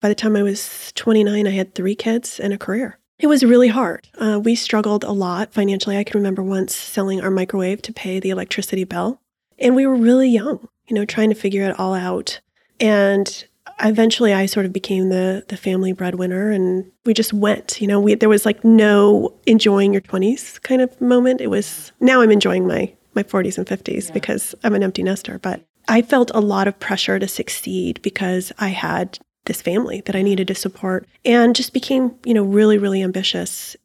By the time I was 29, I had three kids and a career. It was really hard. Uh, we struggled a lot financially. I can remember once selling our microwave to pay the electricity bill. And we were really young, you know, trying to figure it all out. And eventually I sort of became the the family breadwinner and we just went, you know, we there was like no enjoying your 20s kind of moment. It was now I'm enjoying my my 40s and 50s yeah. because I'm an empty nester, but I felt a lot of pressure to succeed because I had this family that I needed to support and just became, you know, really, really ambitious.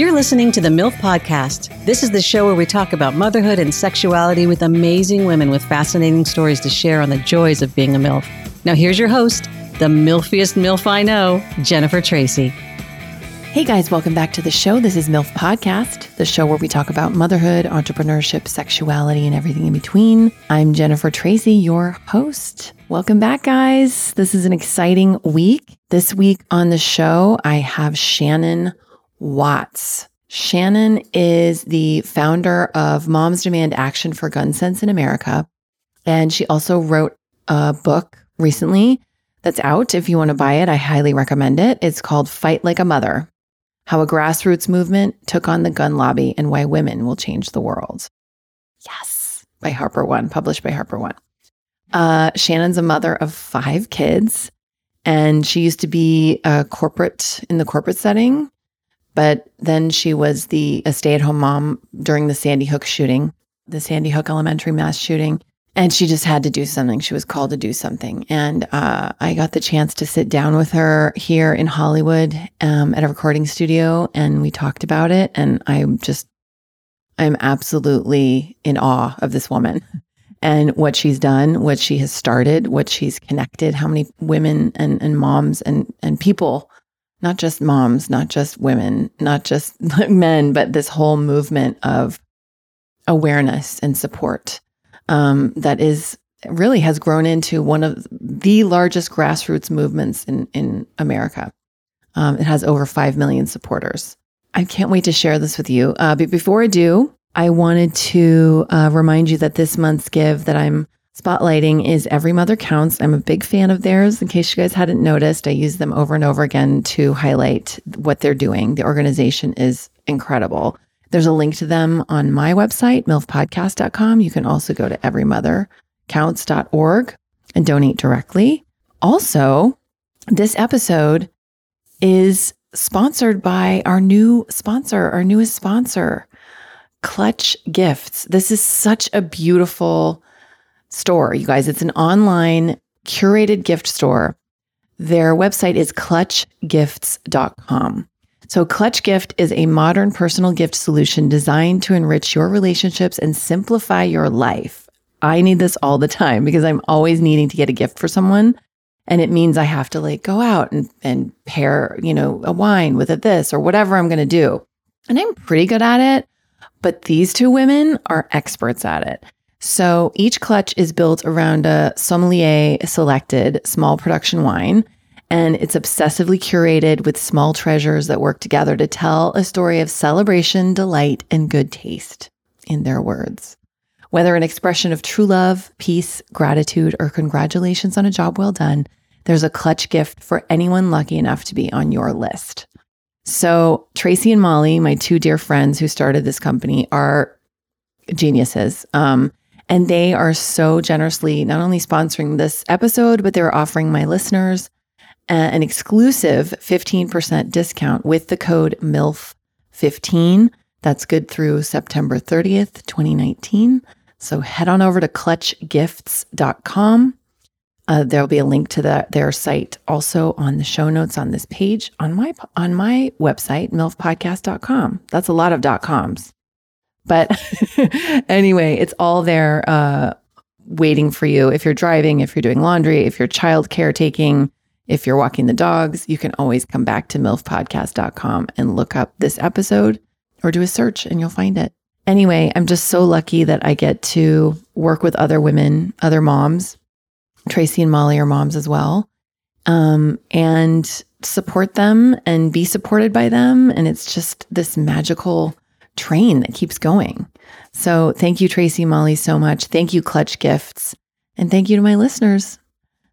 You're listening to the MILF Podcast. This is the show where we talk about motherhood and sexuality with amazing women with fascinating stories to share on the joys of being a MILF. Now, here's your host, the MILFiest MILF I know, Jennifer Tracy. Hey guys, welcome back to the show. This is MILF Podcast, the show where we talk about motherhood, entrepreneurship, sexuality, and everything in between. I'm Jennifer Tracy, your host. Welcome back, guys. This is an exciting week. This week on the show, I have Shannon Watts. Shannon is the founder of Moms Demand Action for Gun Sense in America. And she also wrote a book recently that's out. If you want to buy it, I highly recommend it. It's called Fight Like a Mother how a grassroots movement took on the gun lobby and why women will change the world. Yes, by Harper One, published by Harper One. Uh, Shannon's a mother of five kids, and she used to be a corporate in the corporate setting, but then she was the a stay at home mom during the Sandy Hook shooting, the Sandy Hook Elementary mass shooting and she just had to do something. She was called to do something. And uh, I got the chance to sit down with her here in Hollywood um, at a recording studio, and we talked about it. And I'm just, I'm absolutely in awe of this woman and what she's done, what she has started, what she's connected, how many women and, and moms and, and people, not just moms, not just women, not just men, but this whole movement of awareness and support um, that is really has grown into one of the largest grassroots movements in, in America. Um, it has over 5 million supporters. I can't wait to share this with you. Uh, but before I do, I wanted to uh, remind you that this month's give that I'm spotlighting is Every Mother Counts. I'm a big fan of theirs. In case you guys hadn't noticed, I use them over and over again to highlight what they're doing. The organization is incredible. There's a link to them on my website, milfpodcast.com. You can also go to everymothercounts.org and donate directly. Also, this episode is sponsored by our new sponsor, our newest sponsor, Clutch Gifts. This is such a beautiful store, you guys. It's an online curated gift store. Their website is clutchgifts.com. So, Clutch Gift is a modern personal gift solution designed to enrich your relationships and simplify your life. I need this all the time because I'm always needing to get a gift for someone. And it means I have to like go out and, and pair, you know, a wine with a this or whatever I'm going to do. And I'm pretty good at it, but these two women are experts at it. So each clutch is built around a sommelier selected small production wine and it's obsessively curated with small treasures that work together to tell a story of celebration, delight, and good taste, in their words. Whether an expression of true love, peace, gratitude, or congratulations on a job well done, there's a clutch gift for anyone lucky enough to be on your list. So, Tracy and Molly, my two dear friends who started this company, are geniuses. Um, and they are so generously not only sponsoring this episode, but they're offering my listeners an exclusive 15% discount with the code MILF15. That's good through September 30th, 2019. So head on over to clutchgifts.com. Uh, there'll be a link to the, their site also on the show notes on this page on my on my website milfpodcast.com. That's a lot of dot coms. But anyway, it's all there uh, waiting for you if you're driving, if you're doing laundry, if you're child caretaking, if you're walking the dogs, you can always come back to milfpodcast.com and look up this episode or do a search and you'll find it. Anyway, I'm just so lucky that I get to work with other women, other moms. Tracy and Molly are moms as well. Um, and support them and be supported by them. And it's just this magical train that keeps going. So thank you, Tracy Molly, so much. Thank you, Clutch Gifts. And thank you to my listeners.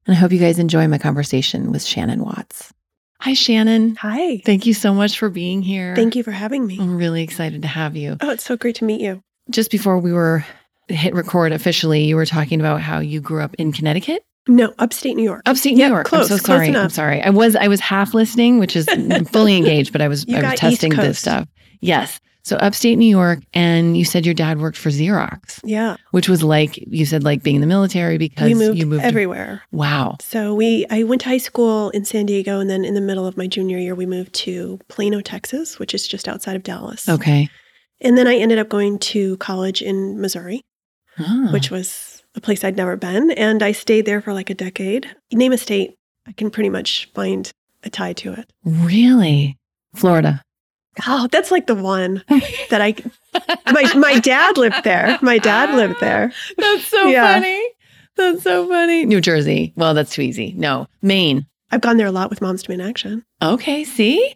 And I hope you guys enjoy my conversation with Shannon Watts. Hi, Shannon. Hi. Thank you so much for being here. Thank you for having me. I'm really excited to have you. Oh, it's so great to meet you. Just before we were hit record officially, you were talking about how you grew up in Connecticut. No, upstate New York. Upstate New Yeah, York. close, I'm so sorry. I'm sorry. I was I was half listening, which is fully engaged, but I was You I was testing this stuff. Yes. So upstate New York, and you said your dad worked for Xerox, Yeah, which was like you said, like being in the military because we moved, you moved. everywhere. wow. So we, I went to high school in San Diego, and then in the middle of my junior year, we moved to Plano, Texas, which is just outside of Dallas. Okay. And then I ended up going to college in Missouri, Oh. which was a place I'd never been, and I stayed there for like a decade. You name a state, I can pretty much find a tie to it. really Florida. Oh, that's like the one that I. My my dad lived there. My dad lived there. That's so Yeah. funny. That's so funny. New Jersey. Well, that's too easy. No, Maine. I've gone there a lot with Moms Demand Action. Okay, see?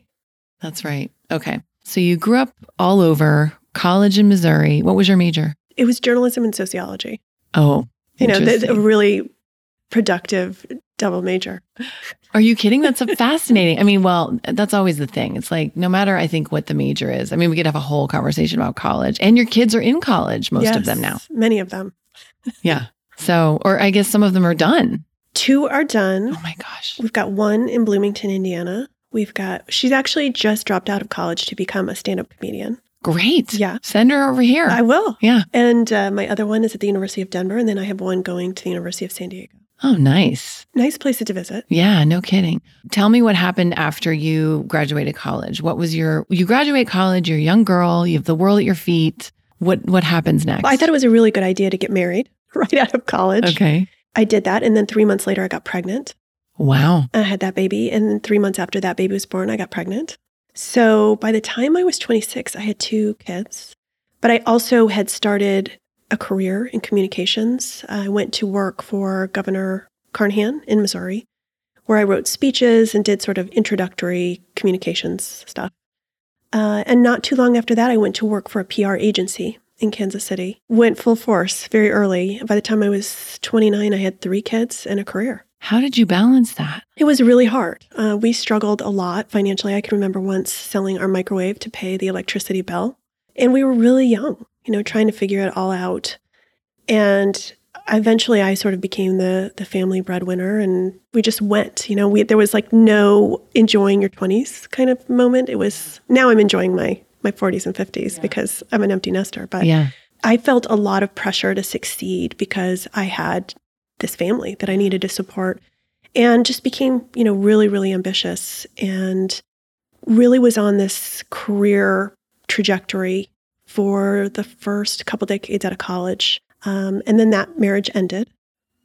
That's right. Okay. So you grew up all over, college in Missouri. What was your major? It was journalism and sociology. Oh, You know, a really productive double major. Are you kidding? That's a fascinating. I mean, well, that's always the thing. It's like no matter I think what the major is. I mean, we could have a whole conversation about college. And your kids are in college, most of them now. Yes, Many of them. Yeah. So, or I guess some of them are done. Two are done. Oh my gosh. We've got one in Bloomington, Indiana. We've got, she's actually just dropped out of college to become a stand up comedian. Great. Yeah. Send her over here. I will. yeah. And uh, my other one is at the University of Denver. And then I have one going to the University of San Diego. Oh, nice. Nice places to visit. Yeah, no kidding. Tell me what happened after you graduated college. What was your you graduate college, you're a young girl, you have the world at your feet. What what happens next? Well, I thought it was a really good idea to get married right out of college. Okay. I did that. And then three months later, I got pregnant. Wow. I had that baby. And then three months after that baby was born, I got pregnant. So by the time I was 26, I had two kids. But I also had started a career in communications. I went to work for Governor Carnahan in Missouri, where I wrote speeches and did sort of introductory communications stuff. Uh, and not too long after that, I went to work for a PR agency in Kansas City. Went full force very early. By the time I was 29, I had three kids and a career. How did you balance that? It was really hard. Uh, we struggled a lot financially. I can remember once selling our microwave to pay the electricity bill, and we were really young, you know, trying to figure it all out. And eventually, I sort of became the the family breadwinner, and we just went. You know, we there was like no enjoying your twenties kind of moment. It was now I'm enjoying my my 40s and 50s because I'm an empty nester, but yeah. I felt a lot of pressure to succeed because I had this family that I needed to support and just became, you know, really, really ambitious and really was on this career trajectory for the first couple decades out of college. Um, and then that marriage ended.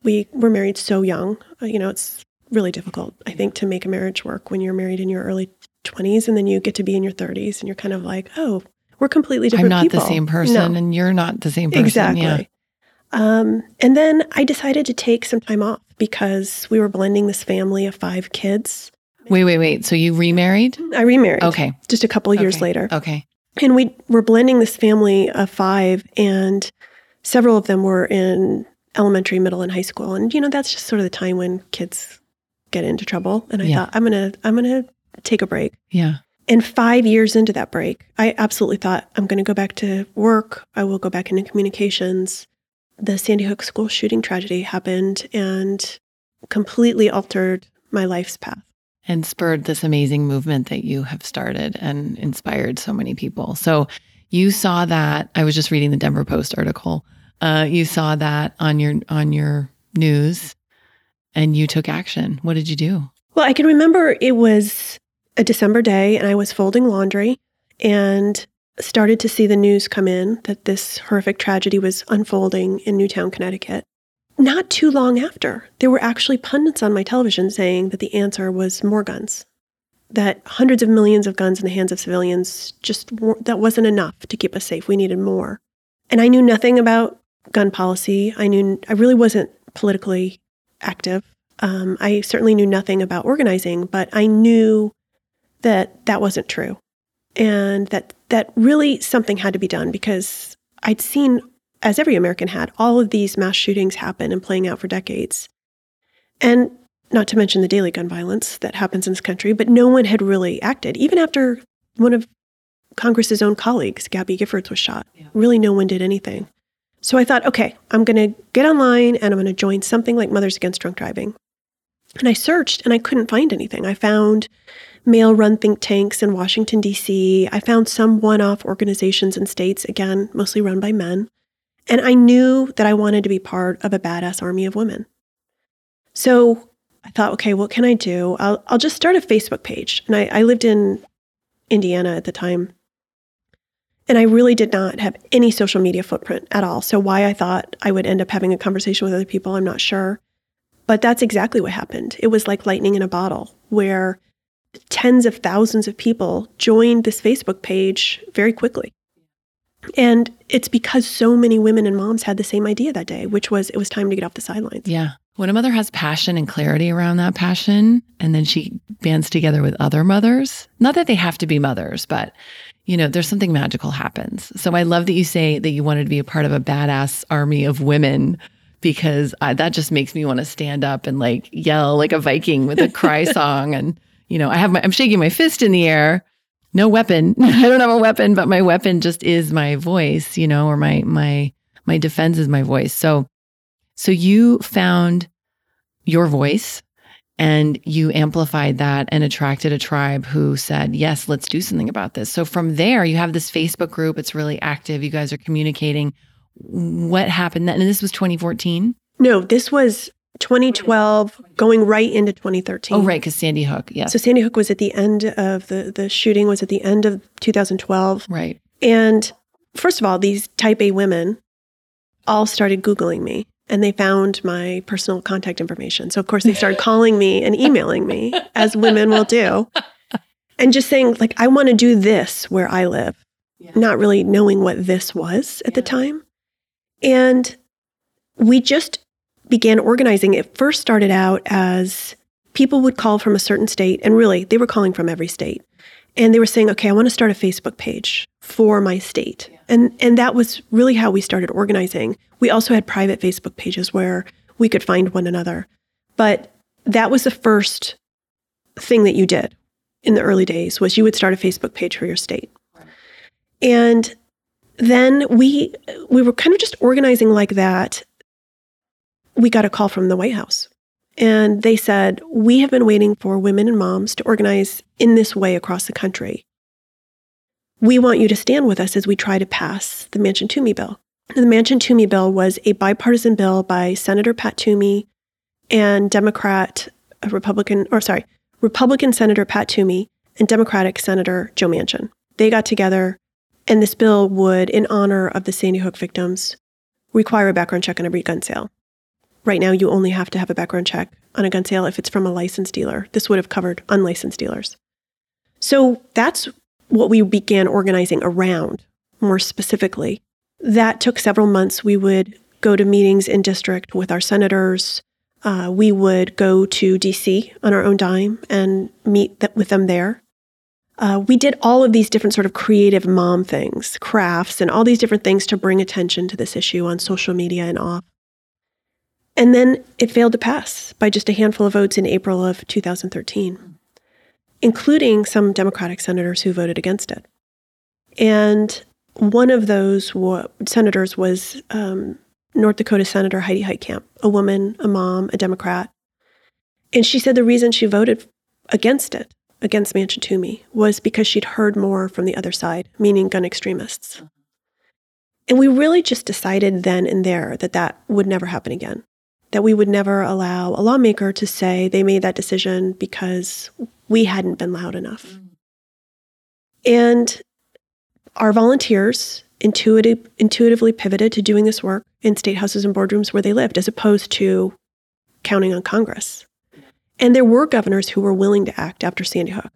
We were married so young. Uh, You know, it's really difficult, I think, to make a marriage work when you're married in your early 20s and then you get to be in your 30s and you're kind of like, oh, we're completely different I'm not people. the same person No. and you're not the same person. Exactly. Yeah. Um, and then I decided to take some time off because we were blending this family of five kids. Wait, wait, wait. So you remarried? I remarried Okay. just a couple of years Okay. later. Okay. And we were blending this family of five, and several of them were in elementary, middle, and high school. And, you know, that's just sort of the time when kids get into trouble. And I Yeah. thought, I'm to, I'm going to take a break. Yeah. And five years into that break, I absolutely thought, I'm going to go back to work. I will go back into communications. The Sandy Hook school shooting tragedy happened and completely altered my life's path. And spurred this amazing movement that you have started and inspired so many people. So you saw that I was just reading the Denver Post article. Uh, you saw that on your on your news, and you took action. What did you do? Well, I can remember it was a December day and I was folding laundry and started to see the news come in that this horrific tragedy was unfolding in Newtown, Connecticut. Not too long after, there were actually pundits on my television saying that the answer was more guns. That hundreds of millions of guns in the hands of civilians just that wasn't enough to keep us safe. We needed more. And I knew nothing about gun policy. I knew I really wasn't politically active. Um, I certainly knew nothing about organizing, but I knew that that wasn't true, and that that really something had to be done because I'd seen, as every American had, all of these mass shootings happen and playing out for decades. And not to mention the daily gun violence that happens in this country, but no one had really acted. Even after one of Congress's own colleagues, Gabby Giffords, was shot, yeah. really no one did anything. So I thought, okay, I'm going to get online and I'm going to join something like Mothers Against Drunk Driving. And I searched and I couldn't find anything. I found male run think tanks in Washington, D.C. I found some one off organizations in states, again, mostly run by men. And I knew that I wanted to be part of a badass army of women. So I thought, okay, what can I do? I'll, I'll just start a Facebook page. And I, I lived in Indiana at the time. And I really did not have any social media footprint at all. So, why I thought I would end up having a conversation with other people, I'm not sure. But that's exactly what happened. It was like lightning in a bottle, where tens of thousands of people joined this Facebook page very quickly. And it's because so many women and moms had the same idea that day, which was it was time to get off the sidelines. Yeah. When a mother has passion and clarity around that passion, and then she bands together with other mothers, not that they have to be mothers, but you know, there's something magical happens. So I love that you say that you wanted to be a part of a badass army of women because I, that just makes me want to stand up and like yell like a Viking with a cry song. And, you know, I have my, I'm shaking my fist in the air. No weapon. I don't have a weapon, but my weapon just is my voice, you know, or my, my, my defense is my voice. So, so you found your voice and you amplified that and attracted a tribe who said, Yes, let's do something about this. So from there, you have this Facebook group. It's really active. You guys are communicating. What happened? And this was 2014? No, this was 2012 going right into 2013. Oh, right, because Sandy Hook, yeah. So Sandy Hook was at the end of the the shooting was at the end of 2012. Right. And first of all, these type A women all started Googling me and they found my personal contact information. So of course they started calling me and emailing me as women will do. And just saying like I want to do this where I live. Yeah. Not really knowing what this was at yeah. the time. And we just began organizing. It first started out as people would call from a certain state and really they were calling from every state. And they were saying, "Okay, I want to start a Facebook page for my state." Yeah. And and that was really how we started organizing. We also had private Facebook pages where we could find one another. But that was the first thing that you did in the early days was you would start a Facebook page for your state. And then we we were kind of just organizing like that. We got a call from the White House. And they said, "We have been waiting for women and moms to organize in this way across the country. We want you to stand with us as we try to pass the Manchin Toomey bill." The Manchin Toomey bill was a bipartisan bill by Senator Pat Toomey and Democrat, uh, Republican, or sorry, Republican Senator Pat Toomey and Democratic Senator Joe Manchin. They got together, and this bill would, in honor of the Sandy Hook victims, require a background check on every gun sale. Right now, you only have to have a background check on a gun sale if it's from a licensed dealer. This would have covered unlicensed dealers. So that's what we began organizing around more specifically that took several months. We would go to meetings in district with our senators. Uh, we would go to DC on our own dime and meet th- with them there. Uh, we did all of these different sort of creative mom things, crafts, and all these different things to bring attention to this issue on social media and off. And then it failed to pass by just a handful of votes in April of 2013, including some Democratic senators who voted against it. And one of those wa- senators was um, North Dakota Senator Heidi Heitkamp, a woman, a mom, a Democrat. And she said the reason she voted against it, against Manchin Toomey, was because she'd heard more from the other side, meaning gun extremists. And we really just decided then and there that that would never happen again, that we would never allow a lawmaker to say they made that decision because we hadn't been loud enough. And our volunteers intuitive, intuitively pivoted to doing this work in state houses and boardrooms where they lived, as opposed to counting on Congress. And there were governors who were willing to act after Sandy Hook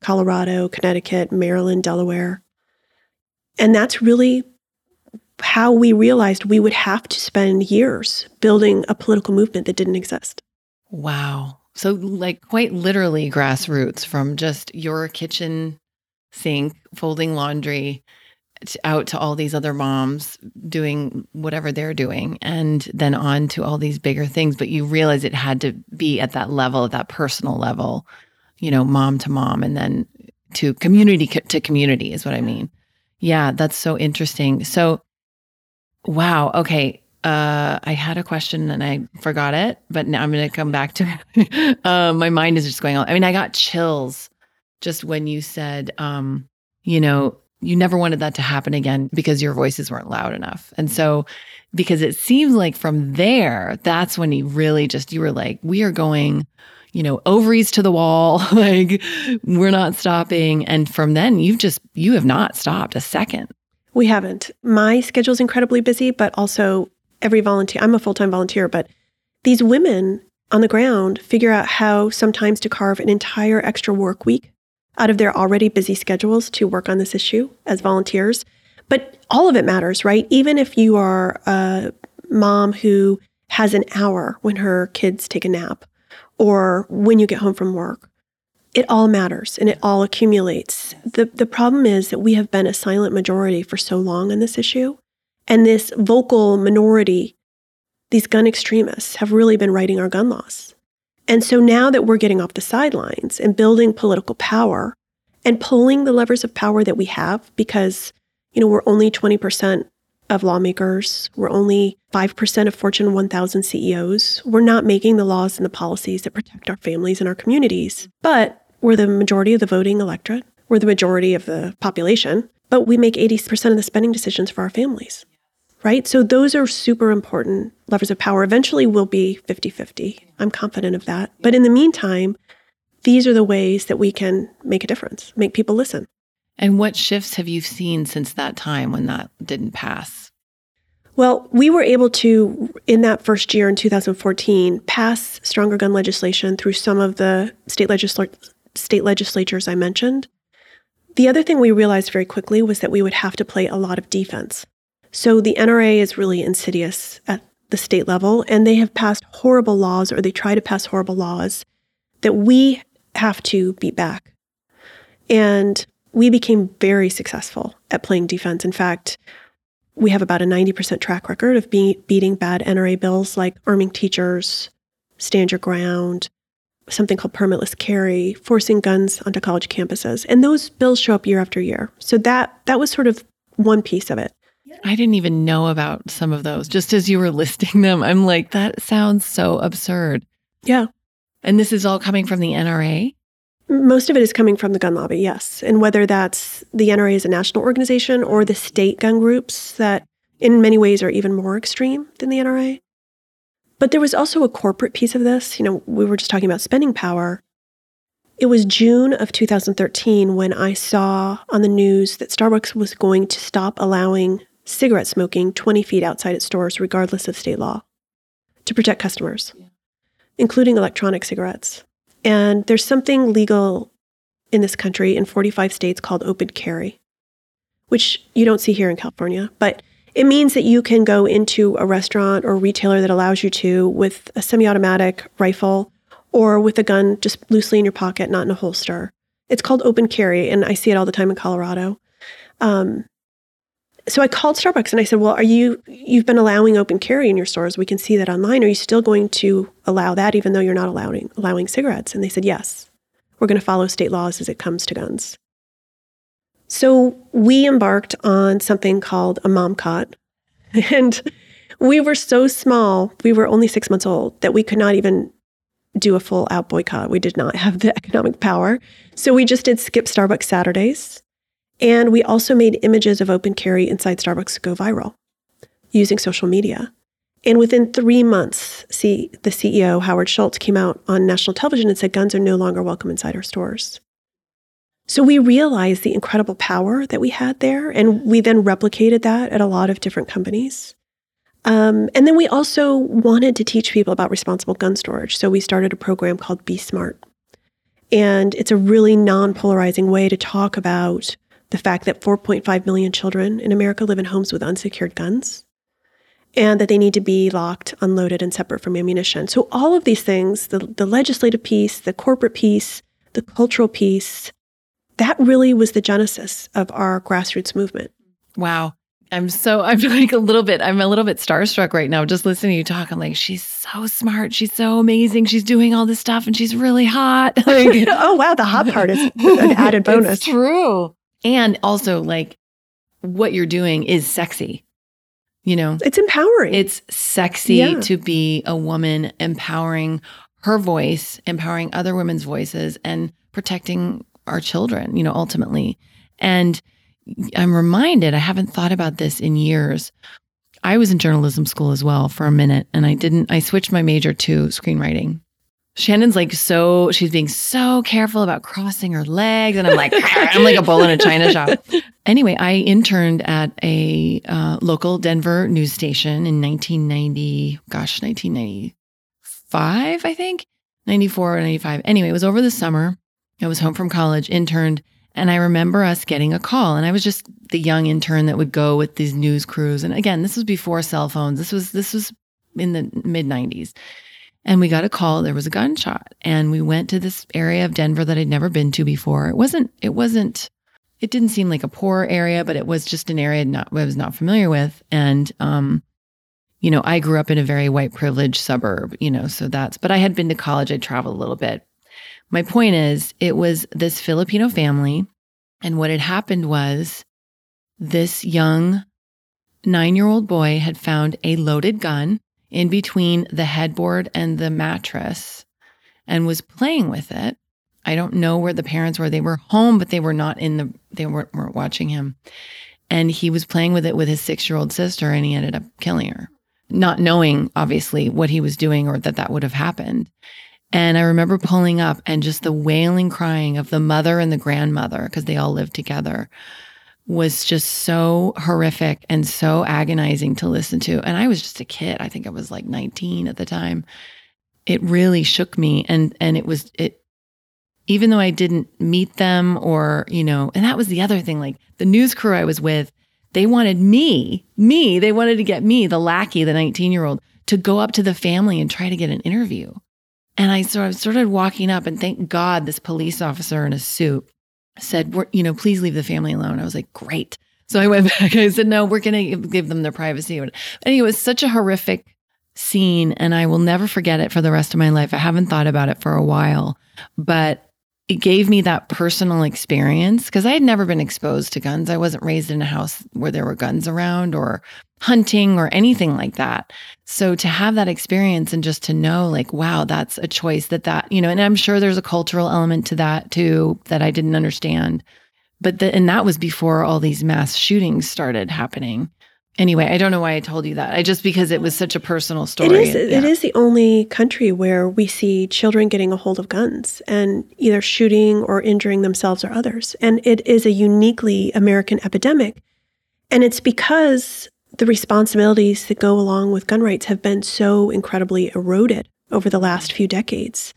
Colorado, Connecticut, Maryland, Delaware. And that's really how we realized we would have to spend years building a political movement that didn't exist. Wow. So, like, quite literally grassroots from just your kitchen sink, folding laundry, out to all these other moms doing whatever they're doing and then on to all these bigger things but you realize it had to be at that level at that personal level you know mom to mom and then to community to community is what i mean yeah that's so interesting so wow okay uh, I had a question and I forgot it, but now I'm going to come back to it. uh, my mind is just going on. I mean, I got chills just when you said, um, you know, you never wanted that to happen again because your voices weren't loud enough. And so, because it seems like from there, that's when you really just, you were like, we are going, you know, ovaries to the wall. like, we're not stopping. And from then, you've just, you have not stopped a second. We haven't. My schedule is incredibly busy, but also every volunteer, I'm a full time volunteer, but these women on the ground figure out how sometimes to carve an entire extra work week out of their already busy schedules to work on this issue as volunteers. But all of it matters, right? Even if you are a mom who has an hour when her kids take a nap or when you get home from work, it all matters and it all accumulates. The, the problem is that we have been a silent majority for so long on this issue and this vocal minority, these gun extremists, have really been writing our gun laws. And so now that we're getting off the sidelines and building political power and pulling the levers of power that we have, because, you know, we're only 20% of lawmakers, we're only 5% of Fortune 1000 CEOs, we're not making the laws and the policies that protect our families and our communities. But we're the majority of the voting electorate, we're the majority of the population, but we make 80% of the spending decisions for our families right? So those are super important levers of power. Eventually we'll be 50 50. I'm confident of that. But in the meantime, these are the ways that we can make a difference, make people listen. And what shifts have you seen since that time when that didn't pass? Well, we were able to, in that first year in 2014, pass stronger gun legislation through some of the state, legisl- state legislatures I mentioned. The other thing we realized very quickly was that we would have to play a lot of defense. So the NRA is really insidious at the state level, and they have passed horrible laws, or they try to pass horrible laws that we have to beat back. And we became very successful at playing defense. In fact, we have about a 90% track record of be- beating bad NRA bills like arming teachers, stand your ground, something called permitless carry, forcing guns onto college campuses. And those bills show up year after year. So that that was sort of one piece of it. I didn't even know about some of those. Just as you were listing them, I'm like, that sounds so absurd. Yeah. And this is all coming from the NRA? Most of it is coming from the gun lobby, yes. And whether that's the NRA as a national organization or the state gun groups that, in many ways, are even more extreme than the NRA. But there was also a corporate piece of this. You know, we were just talking about spending power. It was June of 2013 when I saw on the news that Starbucks was going to stop allowing cigarette smoking 20 feet outside its stores, regardless of state law, to protect customers, yeah. including electronic cigarettes. And there's something legal in this country in 45 states called open carry, which you don't see here in California, but it means that you can go into a restaurant or retailer that allows you to with a semi automatic rifle or with a gun just loosely in your pocket, not in a holster. It's called open carry, and I see it all the time in Colorado. Um, so I called Starbucks and I said, "Well, are you you've been allowing open carry in your stores? We can see that online. Are you still going to allow that even though you're not allowing allowing cigarettes?" And they said, "Yes. We're going to follow state laws as it comes to guns." So we embarked on something called a MomCot. And we were so small, we were only 6 months old that we could not even do a full out boycott. We did not have the economic power. So we just did skip Starbucks Saturdays and we also made images of open carry inside Starbucks go viral using social media. And within three months, see, the CEO, Howard Schultz, came out on national television and said guns are no longer welcome inside our stores. So we realized the incredible power that we had there. And we then replicated that at a lot of different companies. Um, and then we also wanted to teach people about responsible gun storage. So we started a program called Be Smart. And it's a really non polarizing way to talk about the fact that 4.5 million children in America live in homes with unsecured guns and that they need to be locked, unloaded, and separate from ammunition. So, all of these things the, the legislative piece, the corporate piece, the cultural piece that really was the genesis of our grassroots movement. Wow. I'm so I'm like a little bit I'm a little bit starstruck right now just listening to you talk. I'm like, she's so smart, she's so amazing, she's doing all this stuff, and she's really hot. Like, oh wow, the hot part is an added bonus. It's true. And also like what you're doing is sexy. You know, it's empowering. It's sexy yeah. to be a woman empowering her voice, empowering other women's voices, and protecting our children, you know, ultimately. And I'm reminded, I haven't thought about this in years. I was in journalism school as well for a minute, and I didn't, I switched my major to screenwriting. Shannon's like so, she's being so careful about crossing her legs. And I'm like, I'm like a bull in a china shop. Anyway, I interned at a uh, local Denver news station in 1990, gosh, 1995, I think, 94 or 95. Anyway, it was over the summer. I was home from college, interned, and I remember us getting a call. And I was just the young intern that would go with these news crews. And again, this was before cell phones. This was this was in the mid 90s. And we got a call, there was a gunshot. And we went to this area of Denver that I'd never been to before. It wasn't, it wasn't, it didn't seem like a poor area, but it was just an area not, I was not familiar with. And um, you know, I grew up in a very white privileged suburb, you know, so that's, but I had been to college, I traveled a little bit. My point is, it was this Filipino family. And what had happened was this young nine year old boy had found a loaded gun in between the headboard and the mattress and was playing with it. I don't know where the parents were. They were home, but they were not in the, they weren't, weren't watching him. And he was playing with it with his six year old sister and he ended up killing her, not knowing obviously what he was doing or that that would have happened. And I remember pulling up and just the wailing crying of the mother and the grandmother, because they all lived together, was just so horrific and so agonizing to listen to. And I was just a kid. I think I was like 19 at the time. It really shook me. And and it was it even though I didn't meet them or, you know, and that was the other thing, like the news crew I was with, they wanted me, me, they wanted to get me, the lackey, the 19 year old, to go up to the family and try to get an interview. And I sort of started walking up, and thank God this police officer in a suit said, you know, please leave the family alone. I was like, great. So I went back. I said, no, we're going to give them their privacy. And it was such a horrific scene, and I will never forget it for the rest of my life. I haven't thought about it for a while, but it gave me that personal experience because I had never been exposed to guns. I wasn't raised in a house where there were guns around or hunting or anything like that. So to have that experience and just to know like wow, that's a choice that that, you know, and I'm sure there's a cultural element to that too that I didn't understand. But the, and that was before all these mass shootings started happening anyway, I don't know why I told you that. I just because it was such a personal story. It is. Yeah. It is the only country where we see children getting a hold of guns and either shooting or injuring themselves or others. And it is a uniquely American epidemic. And it's because the responsibilities that go along with gun rights have been so incredibly eroded over the last few decades.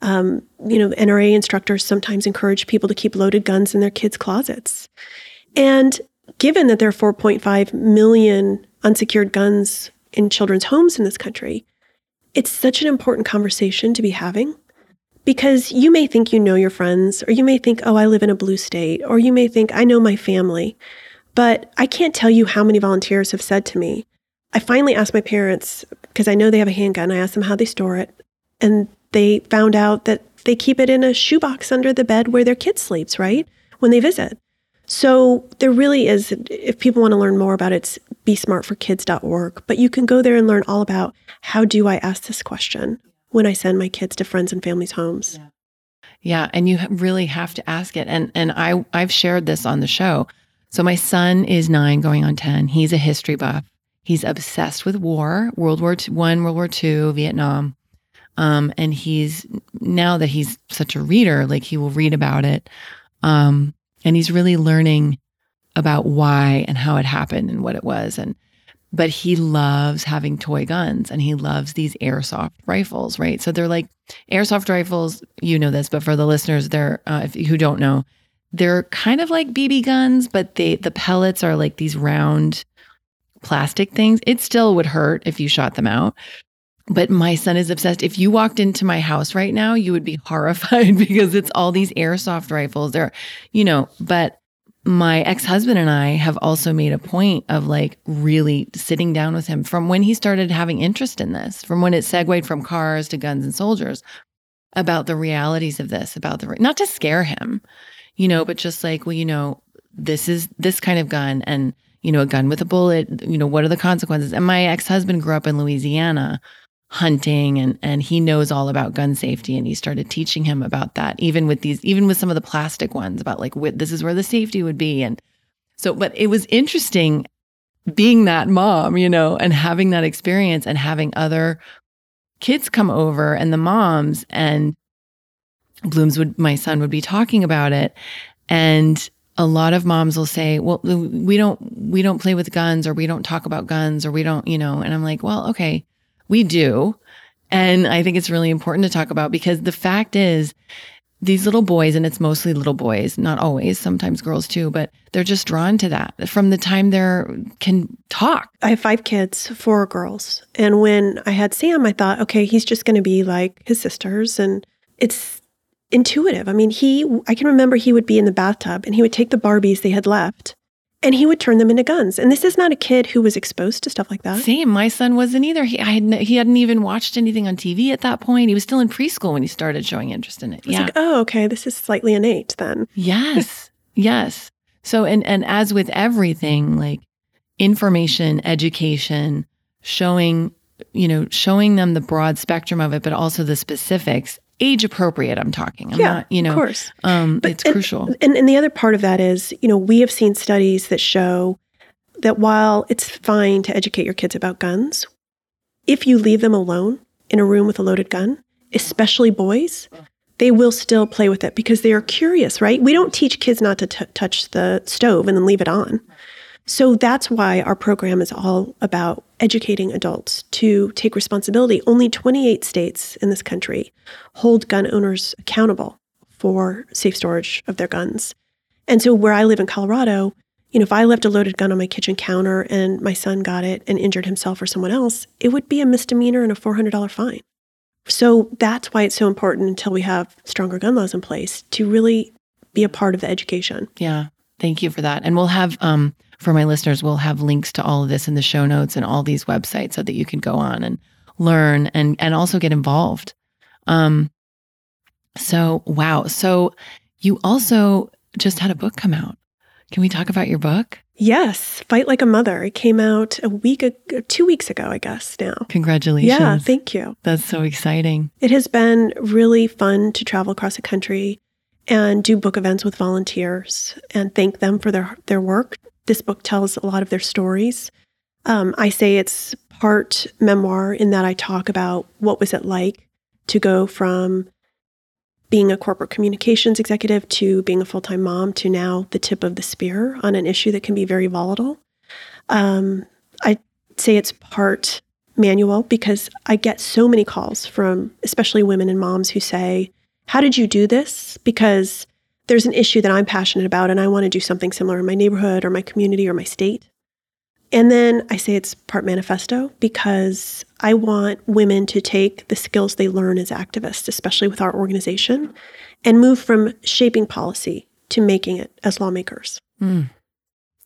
Um, you know, NRA instructors sometimes encourage people to keep loaded guns in their kids' closets. And given that there are 4.5 million unsecured guns in children's homes in this country, it's such an important conversation to be having because you may think you know your friends, or you may think, oh, I live in a blue state, or you may think, I know my family. But I can't tell you how many volunteers have said to me, I finally asked my parents, because I know they have a handgun, I asked them how they store it. And they found out that they keep it in a shoebox under the bed where their kid sleeps, right? When they visit. So there really is, if people want to learn more about it, it's besmartforkids.org. But you can go there and learn all about how do I ask this question when I send my kids to friends and families' homes. Yeah. yeah, and you really have to ask it. And and I I've shared this on the show. So my son is nine, going on ten. He's a history buff. He's obsessed with war, World War One, World War Two, Vietnam. Um, and he's now that he's such a reader, like he will read about it. Um, and he's really learning about why and how it happened and what it was and but he loves having toy guns and he loves these airsoft rifles right so they're like airsoft rifles you know this but for the listeners they're uh, who don't know they're kind of like bb guns but they the pellets are like these round plastic things it still would hurt if you shot them out but my son is obsessed. If you walked into my house right now, you would be horrified because it's all these airsoft rifles. They're, you know, but my ex-husband and I have also made a point of like really sitting down with him from when he started having interest in this, from when it segued from cars to guns and soldiers, about the realities of this, about the not to scare him, you know, but just like, well, you know, this is this kind of gun and you know, a gun with a bullet, you know, what are the consequences? And my ex-husband grew up in Louisiana hunting and and he knows all about gun safety and he started teaching him about that even with these even with some of the plastic ones about like wh- this is where the safety would be and so but it was interesting being that mom you know and having that experience and having other kids come over and the moms and blooms would my son would be talking about it and a lot of moms will say well we don't we don't play with guns or we don't talk about guns or we don't you know and i'm like well okay we do. And I think it's really important to talk about because the fact is, these little boys, and it's mostly little boys, not always, sometimes girls too, but they're just drawn to that from the time they're can talk. I have five kids, four girls. And when I had Sam, I thought, okay, he's just going to be like his sisters. And it's intuitive. I mean, he, I can remember he would be in the bathtub and he would take the Barbies they had left and he would turn them into guns. And this is not a kid who was exposed to stuff like that. Same. My son wasn't either. He I had, he hadn't even watched anything on TV at that point. He was still in preschool when he started showing interest in it. yeah. Like, oh, okay, this is slightly innate then. Yes. yes. So and and as with everything, like information, education, showing, you know, showing them the broad spectrum of it, but also the specifics age appropriate i'm talking. I'm yeah, not you know of course. um, but, it's and, crucial. and, and the other part of that is you know we have seen studies that show that while it's fine to educate your kids about guns if you leave them alone in a room with a loaded gun especially boys they will still play with it because they are curious right? We don't teach kids not to t- touch the stove and then leave it on. So that's why our program is all about educating adults to take responsibility. Only 28 states in this country hold gun owners accountable for safe storage of their guns. And so where I live in Colorado, you know, if I left a loaded gun on my kitchen counter and my son got it and injured himself or someone else, it would be a misdemeanor and a $400 fine. So that's why it's so important until we have stronger gun laws in place to really be a part of the education. Yeah. Thank you for that. And we'll have um for my listeners, we'll have links to all of this in the show notes and all these websites so that you can go on and learn and and also get involved. Um so wow. So you also just had a book come out. Can we talk about your book? Yes, Fight Like a Mother. It came out a week, ago, two weeks ago, I guess now. Congratulations. Yeah, thank you. That's so exciting. It has been really fun to travel across the country and do book events with volunteers and thank them for their, their work this book tells a lot of their stories. Um, I say it's part memoir in that I talk about what was it like to go from being a corporate communications executive to being a full time mom to now the tip of the spear on an issue that can be very volatile. Um, I say it's part manual because I get so many calls from especially women and moms who say, How did you do this? Because there's an issue that I'm passionate about and I want to do something similar in my neighborhood or my community or my state. And then I say it's part manifesto because I want women to take the skills they learn as activists, especially with our organization, and move from shaping policy to making it as lawmakers. Mm,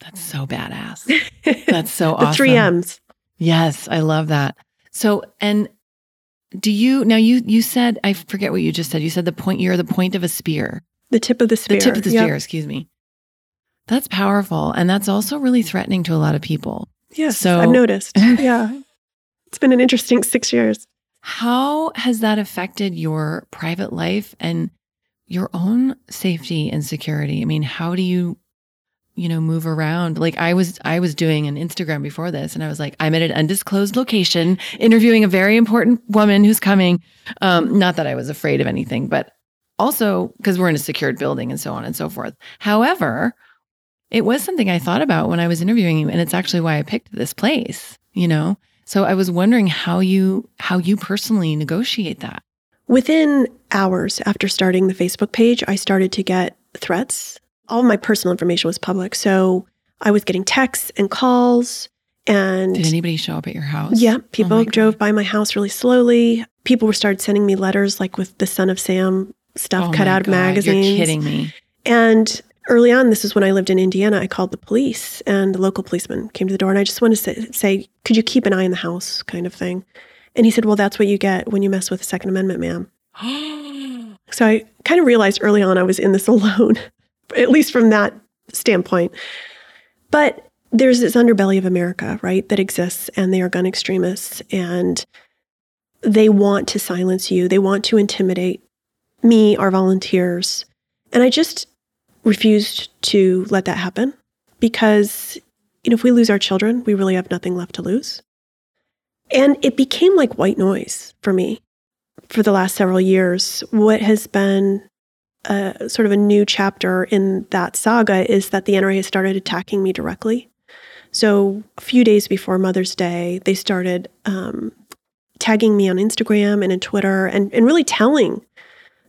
that's so badass. That's so awesome. Three M's. Yes, I love that. So, and do you now? You you said I forget what you just said. You said the point. You're the point of a spear. The tip of the spear. The tip of the yep. spear, excuse me. That's powerful. And that's also really threatening to a lot of people. Yes. So I've noticed. yeah. It's been an interesting six years. How has that affected your private life and your own safety and security? I mean, how do you, you know, move around? Like I was, I was doing an Instagram before this and I was like, I'm at an undisclosed location interviewing a very important woman who's coming. Um, not that I was afraid of anything, but also because we're in a secured building and so on and so forth. However, it was something I thought about when I was interviewing you, and it's actually why I picked this place, you know? So I was wondering how you how you personally negotiate that. Within hours after starting the Facebook page, I started to get threats. All my personal information was public. So I was getting texts and calls and Did anybody show up at your house? Yeah, oh people oh drove by my house really slowly. People were started sending me letters like with the son of Sam stuff oh cut out of God, magazines. You're kidding me. And early on, this is when I lived in Indiana, I called the police and the local policeman came to the door and I just wanted to say, say, could you keep an eye on the house kind of thing? And he said, well, that's what you get when you mess with the Second Amendment, ma'am. so I kind of realized early on I was in this alone, at least from that standpoint. But there's this underbelly of America, right, that exists, and they are gun extremists, and they want to silence you. They want to intimidate me, our volunteers. And I just refused to let that happen because, you know, if we lose our children, we really have nothing left to lose. And it became like white noise for me for the last several years. What has been a, sort of a new chapter in that saga is that the NRA has started attacking me directly. So a few days before Mother's Day, they started um, tagging me on Instagram and in Twitter and, and really telling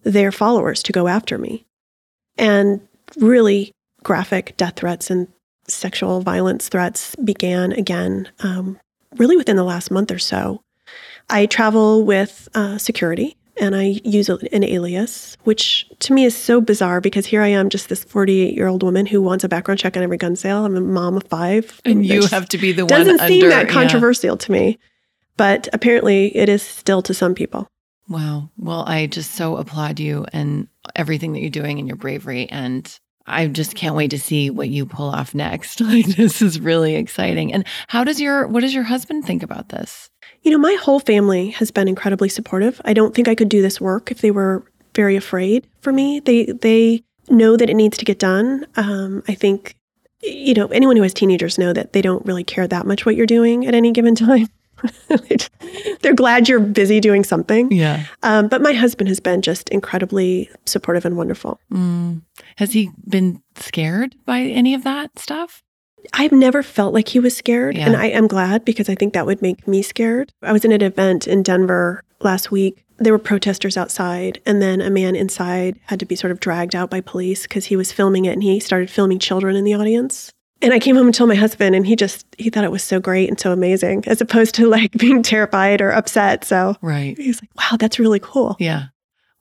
their followers to go after me. And really graphic death threats and sexual violence threats began again, um, really within the last month or so. I travel with uh, security and I use an alias, which to me is so bizarre because here I am, just this 48 year old woman who wants a background check on every gun sale. I'm a mom of five. And you have to be the one. Doesn't seem under, that controversial yeah. to me, but apparently it is still to some people. Wow. Well, I just so applaud you and everything that you're doing and your bravery. And I just can't wait to see what you pull off next. Like this is really exciting. And how does your what does your husband think about this? You know, my whole family has been incredibly supportive. I don't think I could do this work if they were very afraid for me. They they know that it needs to get done. Um, I think you know anyone who has teenagers know that they don't really care that much what you're doing at any given time. They're glad you're busy doing something. Yeah. Um, but my husband has been just incredibly supportive and wonderful. Mm. Has he been scared by any of that stuff? I've never felt like he was scared. Yeah. And I am glad because I think that would make me scared. I was in an event in Denver last week. There were protesters outside, and then a man inside had to be sort of dragged out by police because he was filming it and he started filming children in the audience. And I came home and told my husband, and he just he thought it was so great and so amazing, as opposed to like being terrified or upset. So right, he's like, "Wow, that's really cool." Yeah.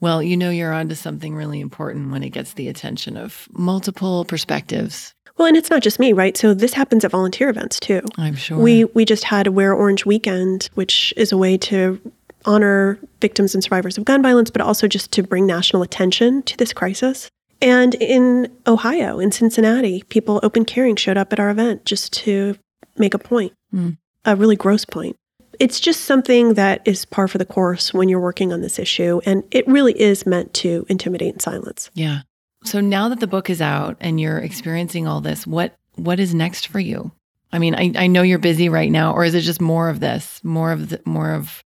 Well, you know, you're onto something really important when it gets the attention of multiple perspectives. Well, and it's not just me, right? So this happens at volunteer events too. I'm sure. We we just had a Wear Orange weekend, which is a way to honor victims and survivors of gun violence, but also just to bring national attention to this crisis. And in Ohio, in Cincinnati, people open carrying showed up at our event just to make a point, mm. a really gross point. It's just something that is par for the course when you're working on this issue. And it really is meant to intimidate and silence. Yeah. So now that the book is out and you're experiencing all this, what what is next for you? I mean, I, I know you're busy right now, or is it just more of this, more of the, more of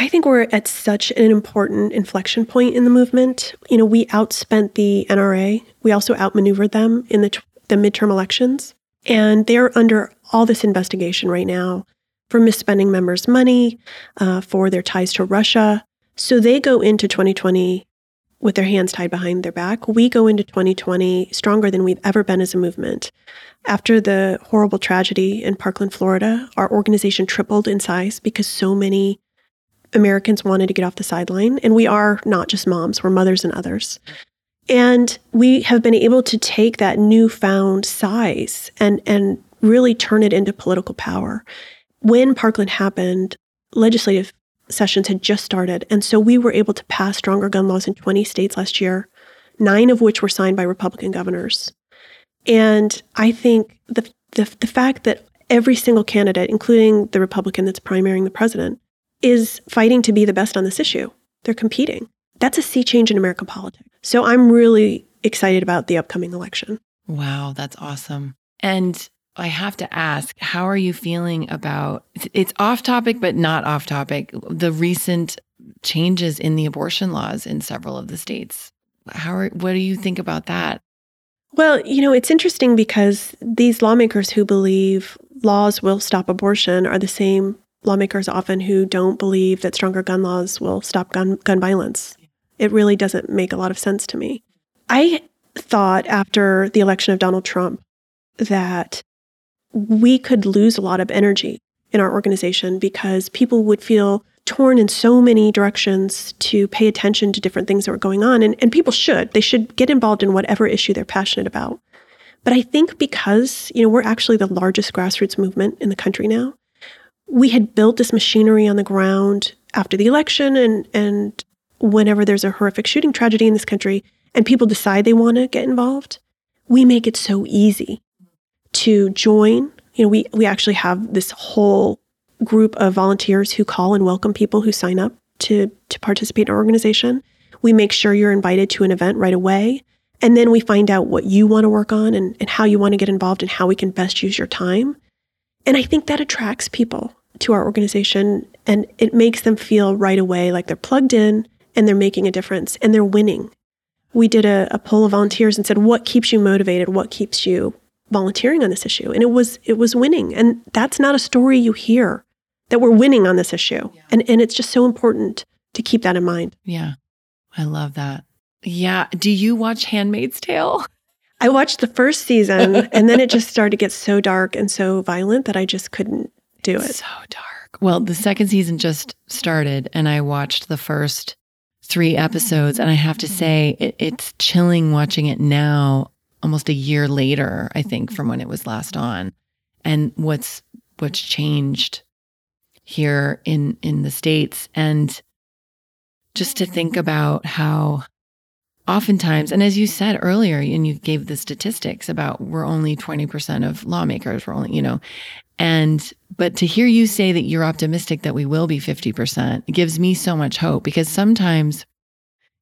I think we're at such an important inflection point in the movement. You know, we outspent the NRA. We also outmaneuvered them in the, the midterm elections. And they're under all this investigation right now for misspending members' money, uh, for their ties to Russia. So they go into 2020 with their hands tied behind their back. We go into 2020 stronger than we've ever been as a movement. After the horrible tragedy in Parkland, Florida, our organization tripled in size because so many Americans wanted to get off the sideline. And we are not just moms, we're mothers and others. And we have been able to take that newfound size and, and really turn it into political power. When Parkland happened, legislative sessions had just started. And so we were able to pass stronger gun laws in 20 states last year, nine of which were signed by Republican governors. And I think the, the, the fact that every single candidate, including the Republican that's primarying the president, is fighting to be the best on this issue. They're competing. That's a sea change in American politics. So I'm really excited about the upcoming election. Wow, that's awesome. And I have to ask, how are you feeling about it's off topic, but not off topic, the recent changes in the abortion laws in several of the states? How are, what do you think about that? Well, you know, it's interesting because these lawmakers who believe laws will stop abortion are the same lawmakers often who don't believe that stronger gun laws will stop gun, gun violence. It really doesn't make a lot of sense to me. I thought after the election of Donald Trump that we could lose a lot of energy in our organization because people would feel torn in so many directions to pay attention to different things that were going on. And, and people should. They should get involved in whatever issue they're passionate about. But I think because, you know, we're actually the largest grassroots movement in the country now, we had built this machinery on the ground after the election and and whenever there's a horrific shooting tragedy in this country and people decide they want to get involved, we make it so easy to join. You know, we we actually have this whole group of volunteers who call and welcome people who sign up to to participate in our organization. We make sure you're invited to an event right away. And then we find out what you want to work on and, and how you want to get involved and how we can best use your time. And I think that attracts people to our organization and it makes them feel right away like they're plugged in and they're making a difference and they're winning. We did a, a poll of volunteers and said, what keeps you motivated? What keeps you volunteering on this issue? And it was it was winning. And that's not a story you hear that we're winning on this issue. Yeah. And and it's just so important to keep that in mind. Yeah. I love that. Yeah. Do you watch Handmaid's Tale? I watched the first season and then it just started to get so dark and so violent that I just couldn't do it. So dark. Well, the second season just started and I watched the first three episodes. And I have to mm-hmm. say, it, it's chilling watching it now, almost a year later, I think, from when it was last mm-hmm. on. And what's what's changed here in in the states and just to think mm-hmm. about how oftentimes, and as you said earlier, and you gave the statistics about we're only 20% of lawmakers, we're only, you know, and, but to hear you say that you're optimistic that we will be 50% gives me so much hope because sometimes,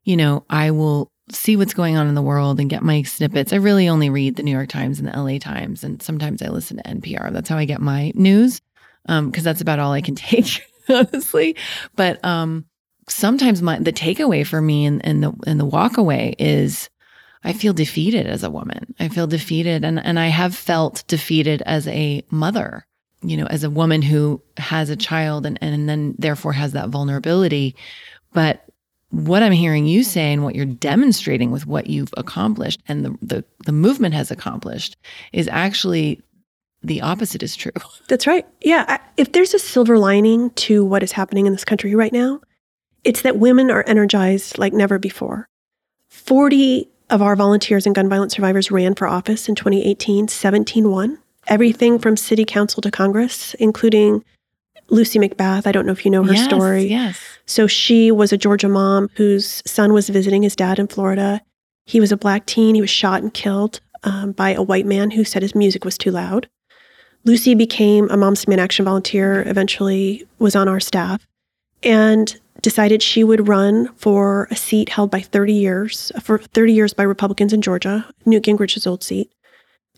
you know, I will see what's going on in the world and get my snippets. I really only read the New York Times and the LA Times, and sometimes I listen to NPR. That's how I get my news, Um, because um, that's about all I can take, honestly. But um, sometimes my the takeaway for me and, and the and the walk away is I feel defeated as a woman. I feel defeated and and I have felt defeated as a mother, you know, as a woman who has a child and and then therefore has that vulnerability. But what I'm hearing you say and what you're demonstrating with what you've accomplished and the the, the movement has accomplished is actually the opposite is true. That's right. Yeah. If there's a silver lining to what is happening in this country right now, it's that women are energized like never before. 40 of our volunteers and gun violence survivors ran for office in 2018, 17 won. Everything from city council to Congress, including Lucy McBath. I don't know if you know her yes, story. Yes. So she was a Georgia mom whose son was visiting his dad in Florida. He was a black teen. He was shot and killed um, by a white man who said his music was too loud. Lucy became a Moms Demand Action volunteer, eventually was on our staff. And decided she would run for a seat held by 30 years, for 30 years by Republicans in Georgia, Newt Gingrich's old seat.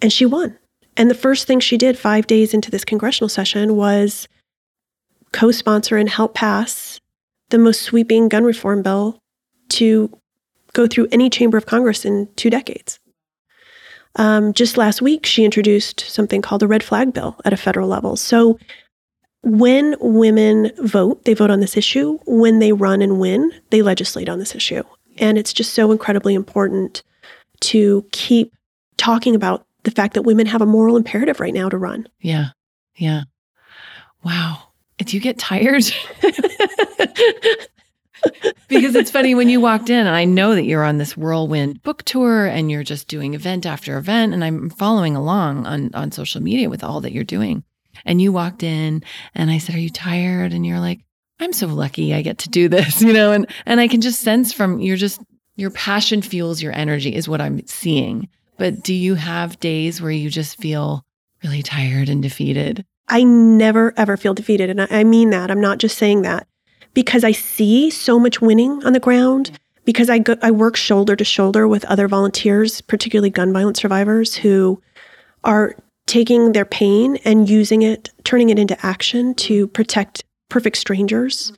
And she won. And the first thing she did five days into this congressional session was co sponsor and help pass the most sweeping gun reform bill to go through any chamber of Congress in two decades. Um, just last week, she introduced something called the red flag bill at a federal level. So when women vote, they vote on this issue. When they run and win, they legislate on this issue. And it's just so incredibly important to keep talking about the fact that women have a moral imperative right now to run. Yeah. Yeah. Wow. Do you get tired? because it's funny when you walked in, I know that you're on this whirlwind book tour and you're just doing event after event, and I'm following along on, on social media with all that you're doing. And you walked in and I said, Are you tired? And you're like, I'm so lucky I get to do this, you know, and and I can just sense from you're just your passion fuels your energy is what I'm seeing. But do you have days where you just feel really tired and defeated? I never ever feel defeated. And I, mean that. I'm not just saying that because I see so much winning on the ground. Because I go, I work shoulder to shoulder with other volunteers, particularly gun violence survivors who are taking their pain and using it, turning it into action to protect perfect strangers.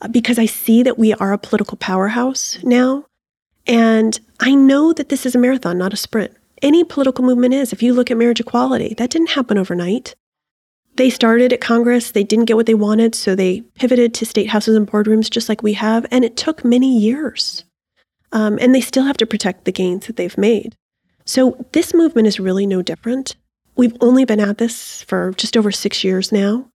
Uh, because I see that we are a political powerhouse now. And I know that this is a marathon, not a sprint. Any political movement is. If you look at marriage equality, that didn't happen overnight. They started at Congress, they didn't get what they wanted, so they pivoted to state houses and boardrooms just like we have, and it took many years. Um, and they still have to protect the gains that they've made. So this movement is really no different. We've only been at this for just over six years now.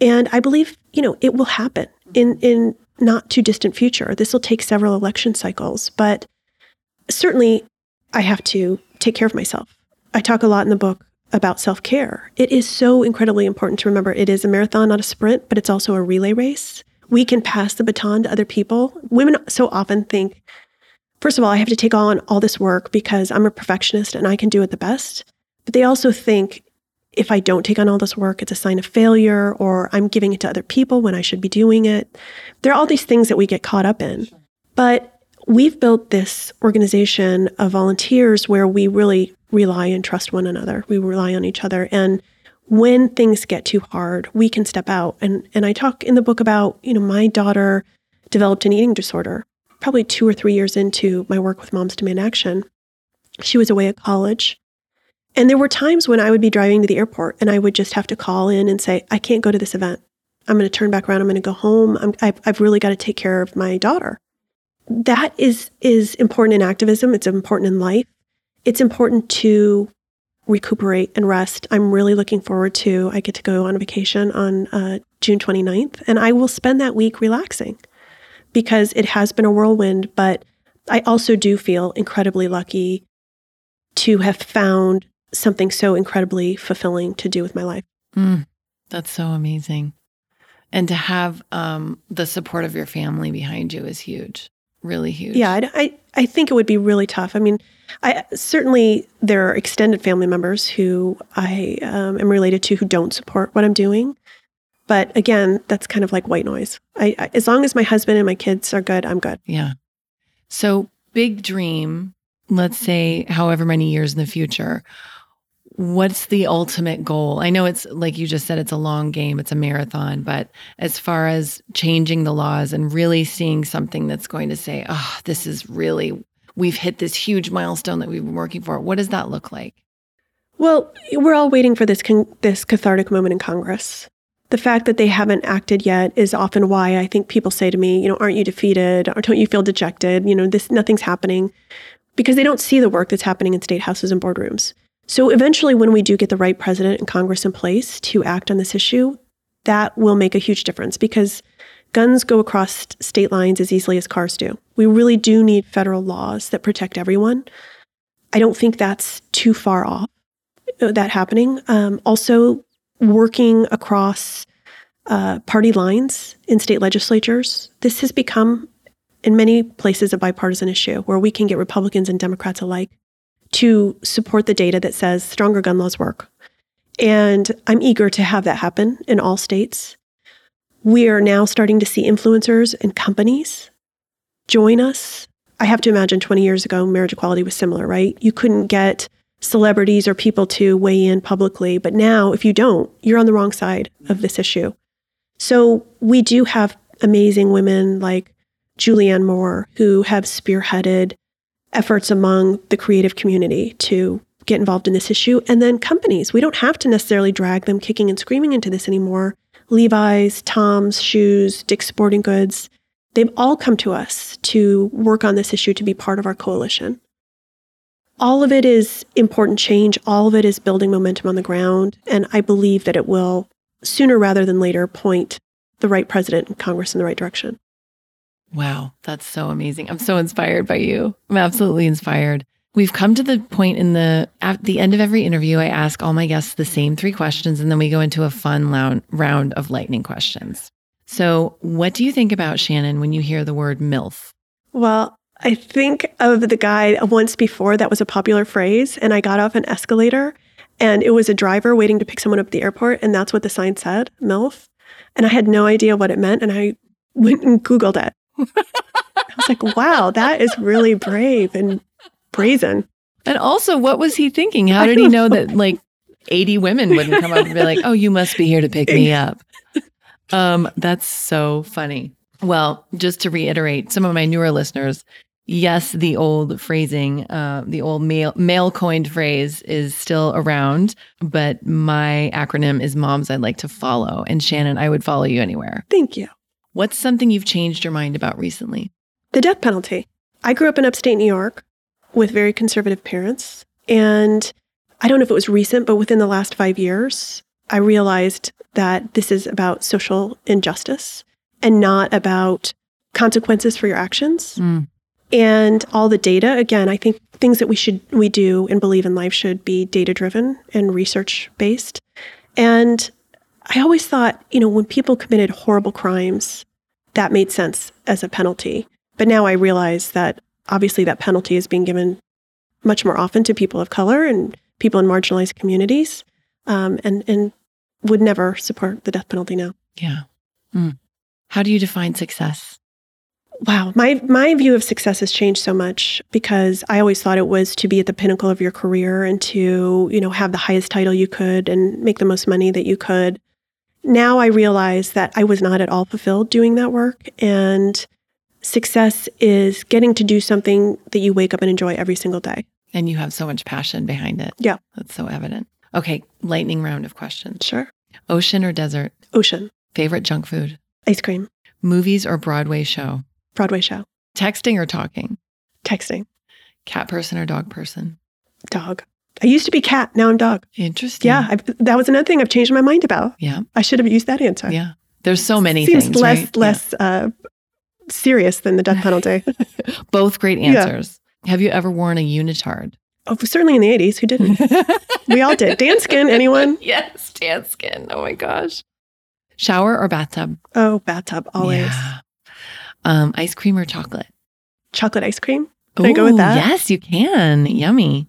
And I believe, you know, it will happen in, in not too distant future. This will take several election cycles, but certainly I have to take care of myself. I talk a lot in the book about self care. It is so incredibly important to remember it is a marathon, not a sprint, but it's also a relay race. We can pass the baton to other people. Women so often think, first of all, I have to take on all this work because I'm a perfectionist and I can do it the best. But they also think if I don't take on all this work, it's a sign of failure or I'm giving it to other people when I should be doing it. There are all these things that we get caught up in. But we've built this organization of volunteers where we really rely and trust one another. We rely on each other. And when things get too hard, we can step out. And and I talk in the book about, you know, my daughter developed an eating disorder probably two or three years into my work with Moms Demand Action. She was away at college. And there were times when I would be driving to the airport and I would just have to call in and say, I can't go to this event. I'm going to turn back around. I'm going to go home. I've, I've really got to take care of my daughter. That is is important in activism. It's important in life it's important to recuperate and rest. I'm really looking forward to, I get to go on vacation on uh, June 29th, and I will spend that week relaxing because it has been a whirlwind. But I also do feel incredibly lucky to have found something so incredibly fulfilling to do with my life. Mm, that's so amazing. And to have um, the support of your family behind you is huge, really huge. Yeah, I, I, I think it would be really tough. I mean, I certainly there are extended family members who I um, am related to who don't support what I'm doing. But again, that's kind of like white noise. I, I, as long as my husband and my kids are good, I'm good. Yeah. So big dream. Let's say, however many years in the future. What's the ultimate goal? I know it's like you just said, it's a long game, it's a marathon, but as far as changing the laws and really seeing something that's going to say, oh, this is really we've hit this huge milestone that we've been working for. What does that look like? Well, we're all waiting for this con- this cathartic moment in Congress. The fact that they haven't acted yet is often why I think people say to me, you know, aren't you defeated or don't you feel dejected? You know, this nothing's happening because they don't see the work that's happening in state houses and boardrooms. So eventually when we do get the right president and Congress in place to act on this issue, that will make a huge difference because Guns go across state lines as easily as cars do. We really do need federal laws that protect everyone. I don't think that's too far off, uh, that happening. Um, also, working across uh, party lines in state legislatures, this has become, in many places, a bipartisan issue where we can get Republicans and Democrats alike to support the data that says stronger gun laws work. And I'm eager to have that happen in all states. We are now starting to see influencers and companies join us. I have to imagine 20 years ago, marriage equality was similar, right? You couldn't get celebrities or people to weigh in publicly. But now, if you don't, you're on the wrong side of this issue. So we do have amazing women like Julianne Moore who have spearheaded efforts among the creative community to get involved in this issue. And then companies, we don't have to necessarily drag them kicking and screaming into this anymore. Levi's, Tom's, Shoes, Dick's Sporting Goods, they've all come to us to work on this issue to be part of our coalition. All of it is important change. All of it is building momentum on the ground. And I believe that it will, sooner rather than later, point the right president and Congress in the right direction. Wow, that's so amazing. I'm so inspired by you. I'm absolutely inspired. We've come to the point in the at the end of every interview, I ask all my guests the same three questions, and then we go into a fun round of lightning questions. So, what do you think about Shannon when you hear the word MILF? Well, I think of the guy once before that was a popular phrase, and I got off an escalator, and it was a driver waiting to pick someone up at the airport, and that's what the sign said, MILF. And I had no idea what it meant, and I went and Googled it. I was like, wow, that is really brave and brazen. And also, what was he thinking? How did he know that like 80 women wouldn't come up and be like, oh, you must be here to pick me up? Um, that's so funny. Well, just to reiterate, some of my newer listeners, yes, the old phrasing, uh, the old male male coined phrase is still around, but my acronym is Moms I'd Like to Follow. And Shannon, I would follow you anywhere. Thank you. What's something you've changed your mind about recently? The death penalty. I grew up in upstate New York with very conservative parents. And I don't know if it was recent, but within the last five years, I realized that this is about social injustice and not about consequences for your actions. Mm. And all the data, again, I think things that we should we do and believe in life should be data driven and research based. And I always thought, you know, when people committed horrible crimes, that made sense as a penalty. But now I realize that obviously that penalty is being given much more often to people of color and people in marginalized communities, um, and and would never support the death penalty now. Yeah. Mm. How do you define success? Wow, my my view of success has changed so much because I always thought it was to be at the pinnacle of your career and to, you know, have the highest title you could and make the most money that you could. Now I realize that I was not at all fulfilled doing that work and success is getting to do something that you wake up and enjoy every single day. And you have so much passion behind it. Yeah. That's so evident. Okay, lightning round of questions. Sure. Ocean or desert? Ocean, Favorite junk food? ice cream, Movies or Broadway show? Broadway show, Texting or talking? texting, Cat person or dog person? dog. I used to be cat, now I'm dog. Interesting. Yeah, I, that was another thing I've changed my mind about. Yeah. I should have used that answer. Yeah. There's so many Seems things. less right? less uh, serious than the death penalty. Both great Yeah. answers. Have you ever worn a unitard? oh, certainly in the 80s. Who didn't? we all did. Danskin, anyone? yes, tan skin. Oh my gosh. Shower or bathtub? Oh, bathtub, always. Yeah. Um, ice cream or chocolate? Chocolate ice cream. Can I go with that? Yes, you can. Yummy.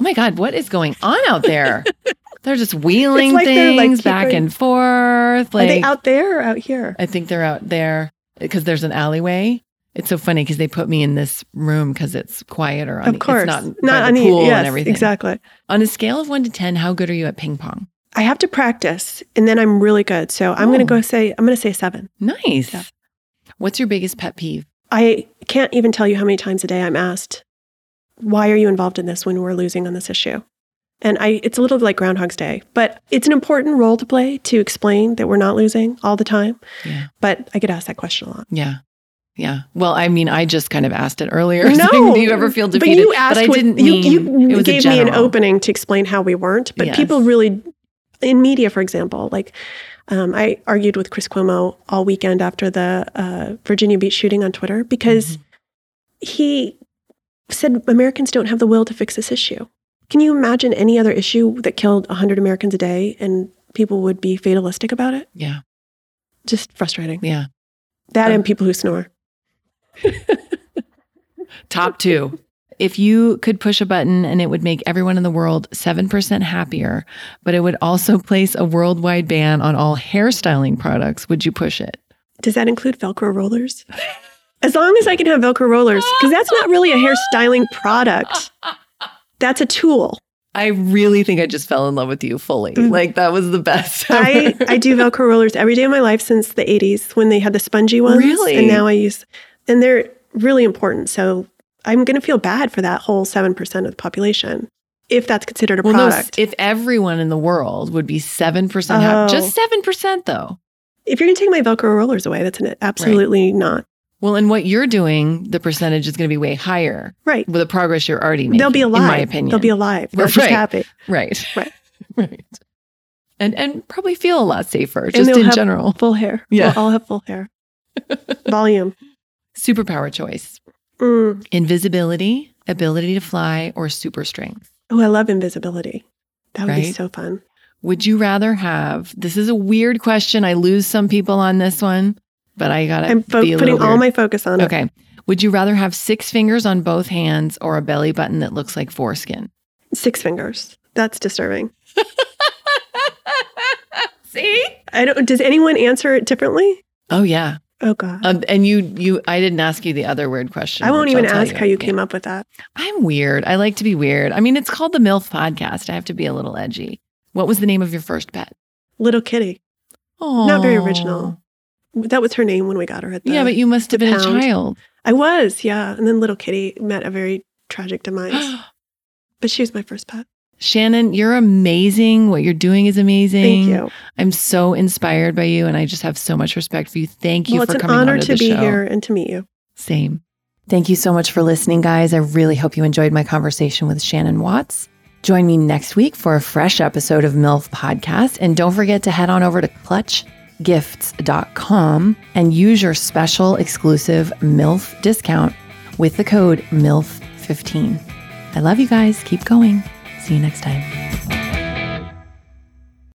Oh my God, what is going on out there? they're just wheeling like things like, back and forth. Are they like- out there or out here? I think they're out there because there's an alleyway. It's so funny because they put me in this room because it's quieter. On of the, course. it's not, not on the- pool yes, and everything. Exactly. On a scale of one to ten, how good are you at ping pong? I have to practice and then I'm really good. So I'm going Oh. to go say, I'm going to say seven. Nice. Yeah. What's your biggest pet peeve? I can't even tell you how many times a day I'm asked, why are you involved in this when we're losing on this issue? And I, it's a little like Groundhog's Day, but it's an important role to play to explain that we're not losing all the time. Yeah. But I get asked that question a lot. Yeah. Yeah. Well, I mean, I just kind of asked it earlier. No, saying, do you ever feel defeated? But you asked. But I didn't you, mean you it gave me an opening to explain how we weren't. But Yes. people really, in media, for example, like um, I argued with Chris Cuomo all weekend after the uh, Virginia Beach shooting on Twitter because Mm-hmm. he said Americans don't have the will to fix this issue. Can you imagine any other issue that killed 100 Americans a day and people would be fatalistic about it? Yeah. Just frustrating. Yeah. That Um, and people who snore. Top two. If you could push a button and it would make everyone in the world 7% happier, but it would also place a worldwide ban on all hairstyling products, would you push it? Does that include Velcro rollers? As long as I can have Velcro rollers, because that's not really a hairstyling product. That's a tool. I really think I just fell in love with you fully. Mm. Like that was the best. I. I do Velcro rollers every day of my life since the 80s when they had the spongy ones. Really? And now I use, and they're really important. So I'm going to feel bad for that whole 7% of the population if that's considered a well, no, product. if everyone in the world would be 7% happy, Oh. just 7% though. if you're going to take my Velcro rollers away, that's an, absolutely not. Well, and what you're doing, the percentage is going to be way higher Right. with the progress you're already making. They'll be alive. in my opinion. They'll be alive. They're Right. just happy. right, Right. right, and and probably feel a lot safer, just in have general. Full hair. Yeah. We'll all have full hair. Volume. Superpower choice: Mm. invisibility, ability to fly, or super strength. Oh, I love invisibility. That would be so fun. Would you rather have? This is a weird question. I lose some people on this one, but I gotta I'm fo- be a putting little all my focus on it. Okay. Would you rather have six fingers on both hands or a belly button that looks like foreskin? Six fingers. That's disturbing. See? I don't. Does anyone answer it differently? Oh yeah. Oh God. Um, and you, you, I didn't ask you the other weird question. I won't even ask how you came up with that. I'm weird. I like to be weird. I mean, it's called the MILF podcast. I have to be a little edgy. What was the name of your first pet? Little Kitty. Oh, Not very original. That was her name when we got her at the. Yeah, but you must have the been a child. I was. Yeah, and then Little Kitty met a very tragic demise. but she was my first pet. Shannon, you're amazing. What you're doing is amazing. Thank you. I'm so inspired by you, and I just have so much respect for you. Thank you well, for it's an honor to the be show. here and to meet you. Same. Thank you so much for listening, guys. I really hope you enjoyed my conversation with Shannon Watts. Join me next week for a fresh episode of MILF Podcast. And don't forget to head on over to clutchgifts.com and use your special exclusive MILF discount with the code MILF15. I love you guys. Keep going. See you next time.